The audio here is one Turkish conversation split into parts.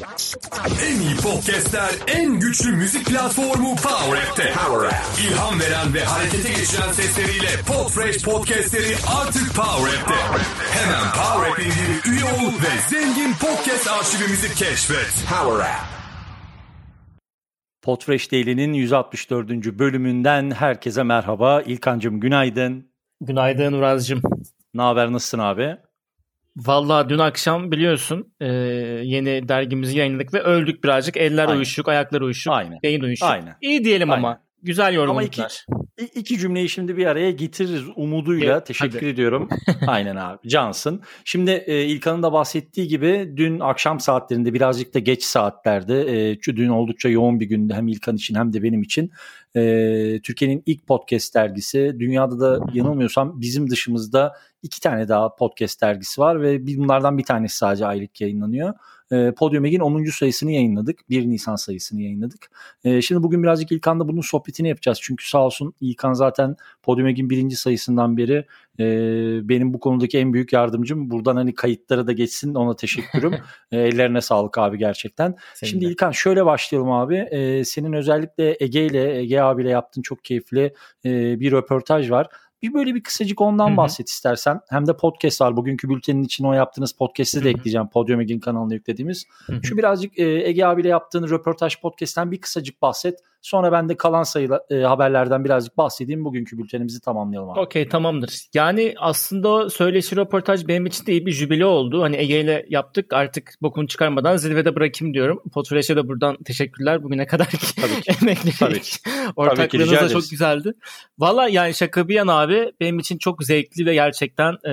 En iyi podcastler, en güçlü müzik platformu Power App'te. Power App. İlham veren ve harekete geçiren sesleriyle Podfresh podcastleri artık Power App'te. Hemen Power App indir, üye ol ve zengin podcast arşivimizi keşfet. Power App. Podfresh Daily'nin 164. bölümünden herkese merhaba. İlkancım günaydın. Günaydın Uraz'cığım. Ne haber nasılsın abi? Valla dün akşam biliyorsun e, yeni dergimizi yayınladık ve öldük birazcık. Eller Aynen. uyuşuk, ayaklar uyuşuk, Aynen. beyin uyuşuk. Aynen. İyi diyelim ama. Aynen. Güzel Ama yorumladılar. iki, iki cümleyi şimdi bir araya getiririz umuduyla. Evet, Teşekkür hadi. ediyorum. Aynen abi. Cansın. Şimdi e, İlkan'ın da bahsettiği gibi dün akşam saatlerinde birazcık da geç saatlerde e, dün oldukça yoğun bir gündü hem İlkan için hem de benim için. E, Türkiye'nin ilk podcast dergisi. Dünyada da yanılmıyorsam bizim dışımızda iki tane daha podcast dergisi var ve bunlardan bir tanesi sadece aylık yayınlanıyor. E, Podium Eg'in 10. sayısını yayınladık. 1 Nisan sayısını yayınladık. E, şimdi bugün birazcık İlkan'la bunun sohbetini yapacağız. Çünkü sağ olsun İlkan zaten Podium Eg'in birinci sayısından beri e, benim bu konudaki en büyük yardımcım. Buradan hani kayıtlara da geçsin ona teşekkürüm. E, ellerine sağlık abi gerçekten. Senin Şimdi de. İlkan şöyle başlayalım abi. E, senin özellikle Ege ile Ege abiyle yaptığın çok keyifli e, bir röportaj var. Bir böyle bir kısacık ondan Hı hı. bahset istersen. Hem de podcast var. Bugünkü bültenin için o yaptığınız podcast'i de Hı hı. ekleyeceğim. Podium Ege'in kanalına yüklediğimiz. Hı hı. Şu birazcık e, Ege abiyle yaptığın röportaj podcast'ten bir kısacık bahset. Sonra ben de kalan sayıla, e, haberlerden birazcık bahsedeyim. Bugünkü bültenimizi tamamlayalım abi. Okey tamamdır. Yani aslında o söyleşi röportaj benim için de iyi bir jübile oldu. Hani Ege ile yaptık artık bokunu çıkarmadan zirvede bırakayım diyorum. Podfresh'e de buradan teşekkürler bugüne kadar Tabii ki. Tabii ki. Ortaklığınız da çok güzeldi. Valla yani şaka bir yana abi benim için çok zevkli ve gerçekten e,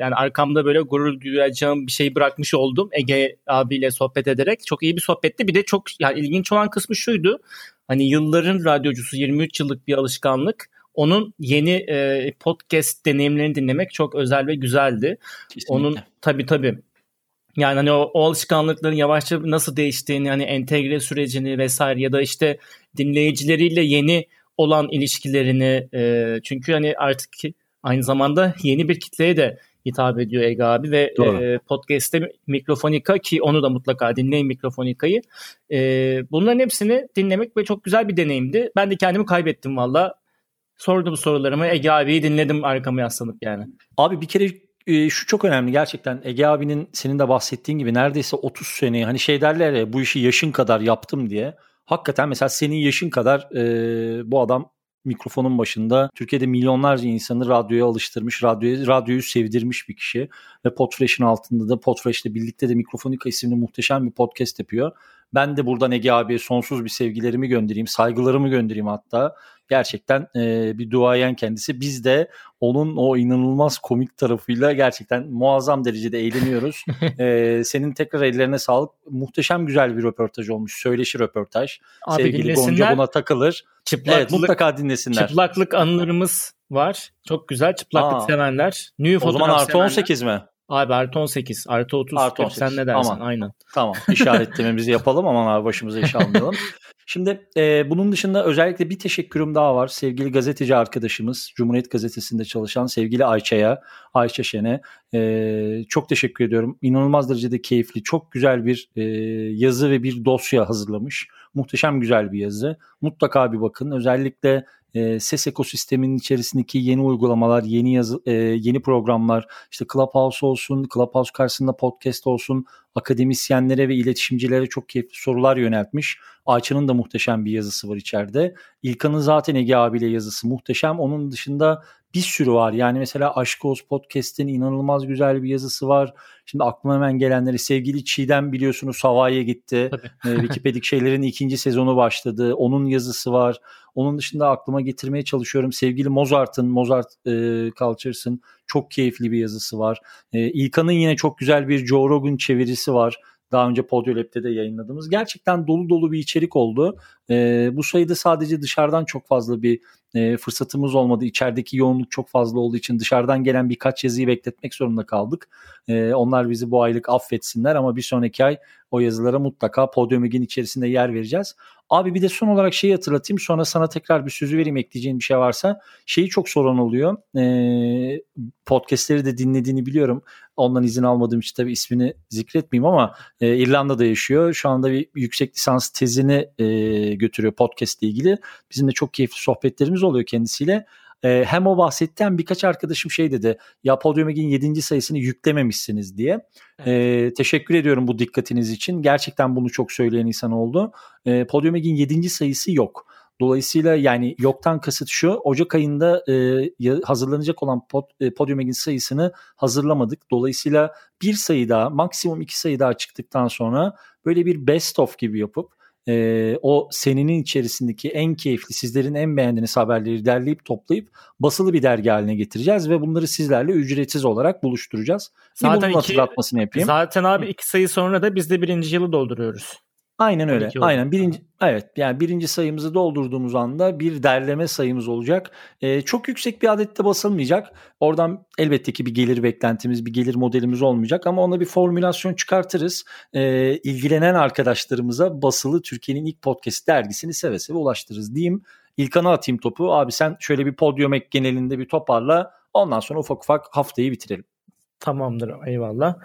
yani arkamda böyle gurur duyacağım bir şey bırakmış oldum Ege abiyle sohbet ederek. Çok iyi bir sohbetti. Bir de çok yani ilginç olan kısmı şuydu. Hani yılların radyocusu 23 yıllık bir alışkanlık. Onun yeni e, podcast deneyimlerini dinlemek çok özel ve güzeldi. Kesinlikle. Onun tabii tabii. Yani hani o, o alışkanlıkların yavaşça nasıl değiştiğini hani entegre sürecini vesaire ya da işte dinleyicileriyle yeni olan ilişkilerini e, çünkü hani artık aynı zamanda yeni bir kitleye de hitap ediyor Ege abi ve Doğru. e, podcast'te Mikrofonika ki onu da mutlaka dinleyin Mikrofonika'yı. E, bunların hepsini dinlemek ve çok güzel bir deneyimdi. Ben de kendimi kaybettim valla. Sordum sorularımı Ege abiyi dinledim arkamı yaslanıp yani. Abi bir kere e, şu çok önemli gerçekten Ege abinin senin de bahsettiğin gibi neredeyse 30 sene hani şey derler ya bu işi yaşın kadar yaptım diye. Hakikaten mesela senin yaşın kadar e, bu adam mikrofonun başında Türkiye'de milyonlarca insanı radyoya alıştırmış, radyoyu, radyoyu sevdirmiş bir kişi ve Podfresh'in altında da Podfresh'le birlikte de Mikrofonika isimli muhteşem bir podcast yapıyor. Ben de buradan Ege abiye sonsuz bir sevgilerimi göndereyim, saygılarımı göndereyim hatta. Gerçekten e, bir duayen kendisi. Biz de onun o inanılmaz komik tarafıyla gerçekten muazzam derecede eğleniyoruz. e, senin tekrar ellerine sağlık. Muhteşem güzel bir röportaj olmuş. Söyleşi röportaj. Abi Sevgili Gonca buna takılır. Çıplaklık, Evet mutlaka dinlesinler. çıplaklık anılarımız var. Çok güzel çıplaklık Aa. sevenler. New o zaman artı sevenler. 18 mi? Abi artı 18, artı 30. Artı Hep sen 18. ne dersin? Aman. Aynen. Tamam işaretlememizi yapalım aman abi başımıza iş almayalım. Şimdi e, bunun dışında özellikle bir teşekkürüm daha var. Sevgili gazeteci arkadaşımız Cumhuriyet Gazetesi'nde çalışan sevgili Ayça'ya, Ayça Şen'e e, çok teşekkür ediyorum. İnanılmaz derecede keyifli, çok güzel bir e, yazı ve bir dosya hazırlamış. Muhteşem güzel bir yazı. Mutlaka bir bakın. Özellikle e, ses ekosisteminin içerisindeki yeni uygulamalar, yeni yazı, e, yeni programlar, işte Clubhouse olsun, Clubhouse karşısında podcast olsun, akademisyenlere ve iletişimcilere çok keyifli sorular yöneltmiş. Ayça'nın da muhteşem bir yazısı var içeride. İlkan'ın zaten Ege abiyle yazısı muhteşem. Onun dışında bir sürü var. Yani mesela Aşk Oğuz Podcast'in inanılmaz güzel bir yazısı var. Şimdi aklıma hemen gelenleri sevgili Çiğdem biliyorsunuz Hawaii'ye gitti. Tabii. Ee, Wikipedik şeylerin ikinci sezonu başladı. Onun yazısı var. Onun dışında aklıma getirmeye çalışıyorum. Sevgili Mozart'ın, Mozart e, Cultures'ın çok keyifli bir yazısı var. E, İlkan'ın yine çok güzel bir Joe Rogan çevirisi var. Daha önce Podyolab'de de yayınladığımız. Gerçekten dolu dolu bir içerik oldu. E, bu sayıda sadece dışarıdan çok fazla bir e, fırsatımız olmadı. İçerideki yoğunluk çok fazla olduğu için dışarıdan gelen birkaç yazıyı bekletmek zorunda kaldık. E, onlar bizi bu aylık affetsinler ama bir sonraki ay o yazılara mutlaka Podium Eg'in içerisinde yer vereceğiz. Abi bir de son olarak şeyi hatırlatayım sonra sana tekrar bir sözü vereyim ekleyeceğin bir şey varsa. Şeyi çok soran oluyor. E, podcastleri de dinlediğini biliyorum. Ondan izin almadığım için tabii ismini zikretmeyeyim ama e, İrlanda'da yaşıyor. Şu anda bir yüksek lisans tezini e, götürüyor podcast ile ilgili. Bizim de çok keyifli sohbetlerimiz oluyor kendisiyle. E, hem o bahsetti hem birkaç arkadaşım şey dedi. Ya Podium Eg'in 7. sayısını yüklememişsiniz diye. Evet. E, teşekkür ediyorum bu dikkatiniz için. Gerçekten bunu çok söyleyen insan oldu. E, Podium Eg'in 7. sayısı yok. Dolayısıyla yani yoktan kasıt şu Ocak ayında e, hazırlanacak olan pod, e, Podium Eg'in sayısını hazırlamadık. Dolayısıyla bir sayı daha maksimum iki sayı daha çıktıktan sonra böyle bir best of gibi yapıp e, o senenin içerisindeki en keyifli sizlerin en beğendiğiniz haberleri derleyip toplayıp basılı bir dergi haline getireceğiz ve bunları sizlerle ücretsiz olarak buluşturacağız. Zaten bunun iki, hatırlatmasını yapayım. Zaten abi iki sayı sonra da biz de birinci yılı dolduruyoruz. Aynen öyle. Aynen birinci evet yani birinci sayımızı doldurduğumuz anda bir derleme sayımız olacak. Ee, çok yüksek bir adette basılmayacak. Oradan elbette ki bir gelir beklentimiz, bir gelir modelimiz olmayacak ama ona bir formülasyon çıkartırız. Ee, ilgilenen arkadaşlarımıza basılı Türkiye'nin ilk podcast dergisini seve seve ulaştırırız diyeyim. İlkan'a atayım topu. Abi sen şöyle bir podyum ek genelinde bir toparla. Ondan sonra ufak ufak haftayı bitirelim. Tamamdır eyvallah.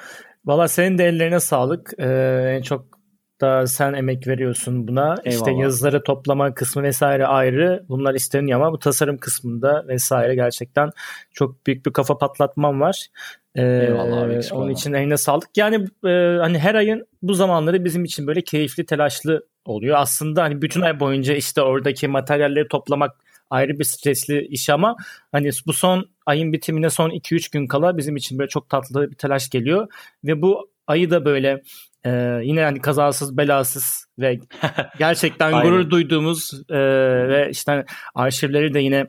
Valla senin de ellerine sağlık. Ee, en çok da sen emek veriyorsun buna. Eyvallah. İşte yazıları toplama kısmı vesaire ayrı. Bunlar isteniyor ama bu tasarım kısmında vesaire gerçekten çok büyük bir kafa patlatmam var. Ee, Eyvallah abi, onun için eline sağlık. Yani e, hani her ayın bu zamanları bizim için böyle keyifli, telaşlı oluyor. Aslında hani bütün ay boyunca işte oradaki materyalleri toplamak ayrı bir stresli iş ama hani bu son ayın bitimine son 2-3 gün kala bizim için böyle çok tatlı bir telaş geliyor ve bu ayı da böyle ee, yine hani kazasız belasız ve gerçekten gurur duyduğumuz e, ve işte arşivleri de yine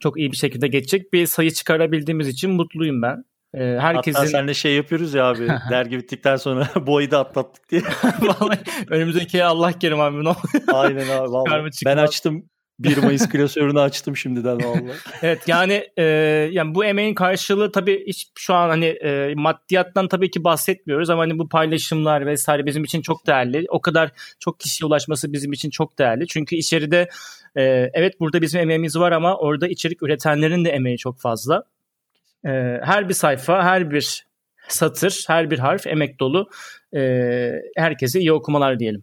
çok iyi bir şekilde geçecek bir sayı çıkarabildiğimiz için mutluyum ben. Ee, herkesin... Hatta sen de şey yapıyoruz ya abi dergi bittikten sonra bu ayı da atlattık diye. vallahi önümüzdeki Allah kerim abi ne Aynen abi vallahi. Ben açtım 1 Mayıs klasörünü açtım şimdiden vallahi. evet yani e, yani bu emeğin karşılığı tabii hiç şu an hani e, maddiyattan tabii ki bahsetmiyoruz ama hani bu paylaşımlar vesaire bizim için çok değerli. O kadar çok kişiye ulaşması bizim için çok değerli. Çünkü içeride e, evet burada bizim emeğimiz var ama orada içerik üretenlerin de emeği çok fazla. E, her bir sayfa, her bir satır, her bir harf emek dolu. E, herkese iyi okumalar diyelim.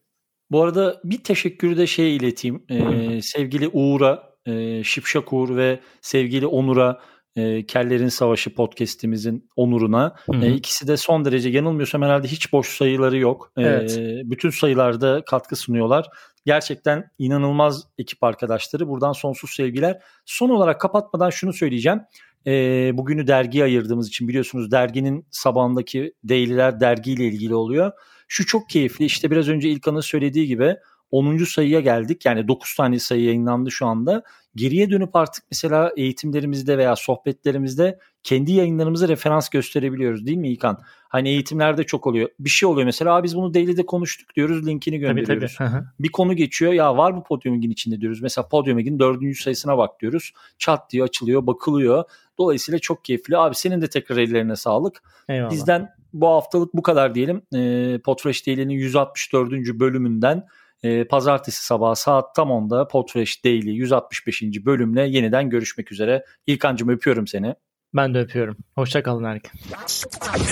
Bu arada bir teşekkürü de şey ileteyim. Ee, sevgili Uğur'a, e, Şipşak Uğur ve sevgili Onur'a e, Kellerin Savaşı podcast'imizin onuruna. E, ikisi de son derece yanılmıyorsam herhalde hiç boş sayıları yok. E, evet. Bütün sayılarda katkı sunuyorlar. Gerçekten inanılmaz ekip arkadaşları. Buradan sonsuz sevgiler. Son olarak kapatmadan şunu söyleyeceğim. E, bugünü dergiye ayırdığımız için biliyorsunuz derginin sabahındaki daily'ler dergiyle ilgili oluyor. Şu çok keyifli. İşte biraz önce İlkan'ın söylediği gibi 10. sayıya geldik. Yani 9 tane sayı yayınlandı şu anda. Geriye dönüp artık mesela eğitimlerimizde veya sohbetlerimizde kendi yayınlarımızı referans gösterebiliyoruz değil mi İlkan? Hani eğitimlerde çok oluyor. Bir şey oluyor mesela biz bunu daily'de konuştuk diyoruz linkini gönderiyoruz. Tabii, tabii. bir konu geçiyor ya var bu Podium içinde diyoruz. Mesela Podium dördüncü sayısına bak diyoruz. Çat diye açılıyor bakılıyor. Dolayısıyla çok keyifli. Abi senin de tekrar ellerine sağlık. Eyvallah. Bizden bu haftalık bu kadar diyelim. E, Podfresh Daily'nin 164. bölümünden e, pazartesi sabahı saat tam 10'da Podfresh Daily 165. bölümle yeniden görüşmek üzere. İlkancım öpüyorum seni. Ben de öpüyorum. Hoşçakalın herkese.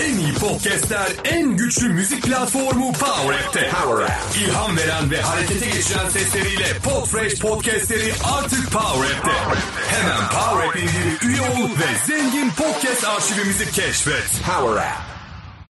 En iyi podcastler, en güçlü müzik platformu Power App'te. Power App. İlham veren ve harekete geçiren sesleriyle Podfresh podcastleri artık Power App'te. Hemen Power App indirip üye ol ve zengin podcast arşivimizi keşfet. Power App.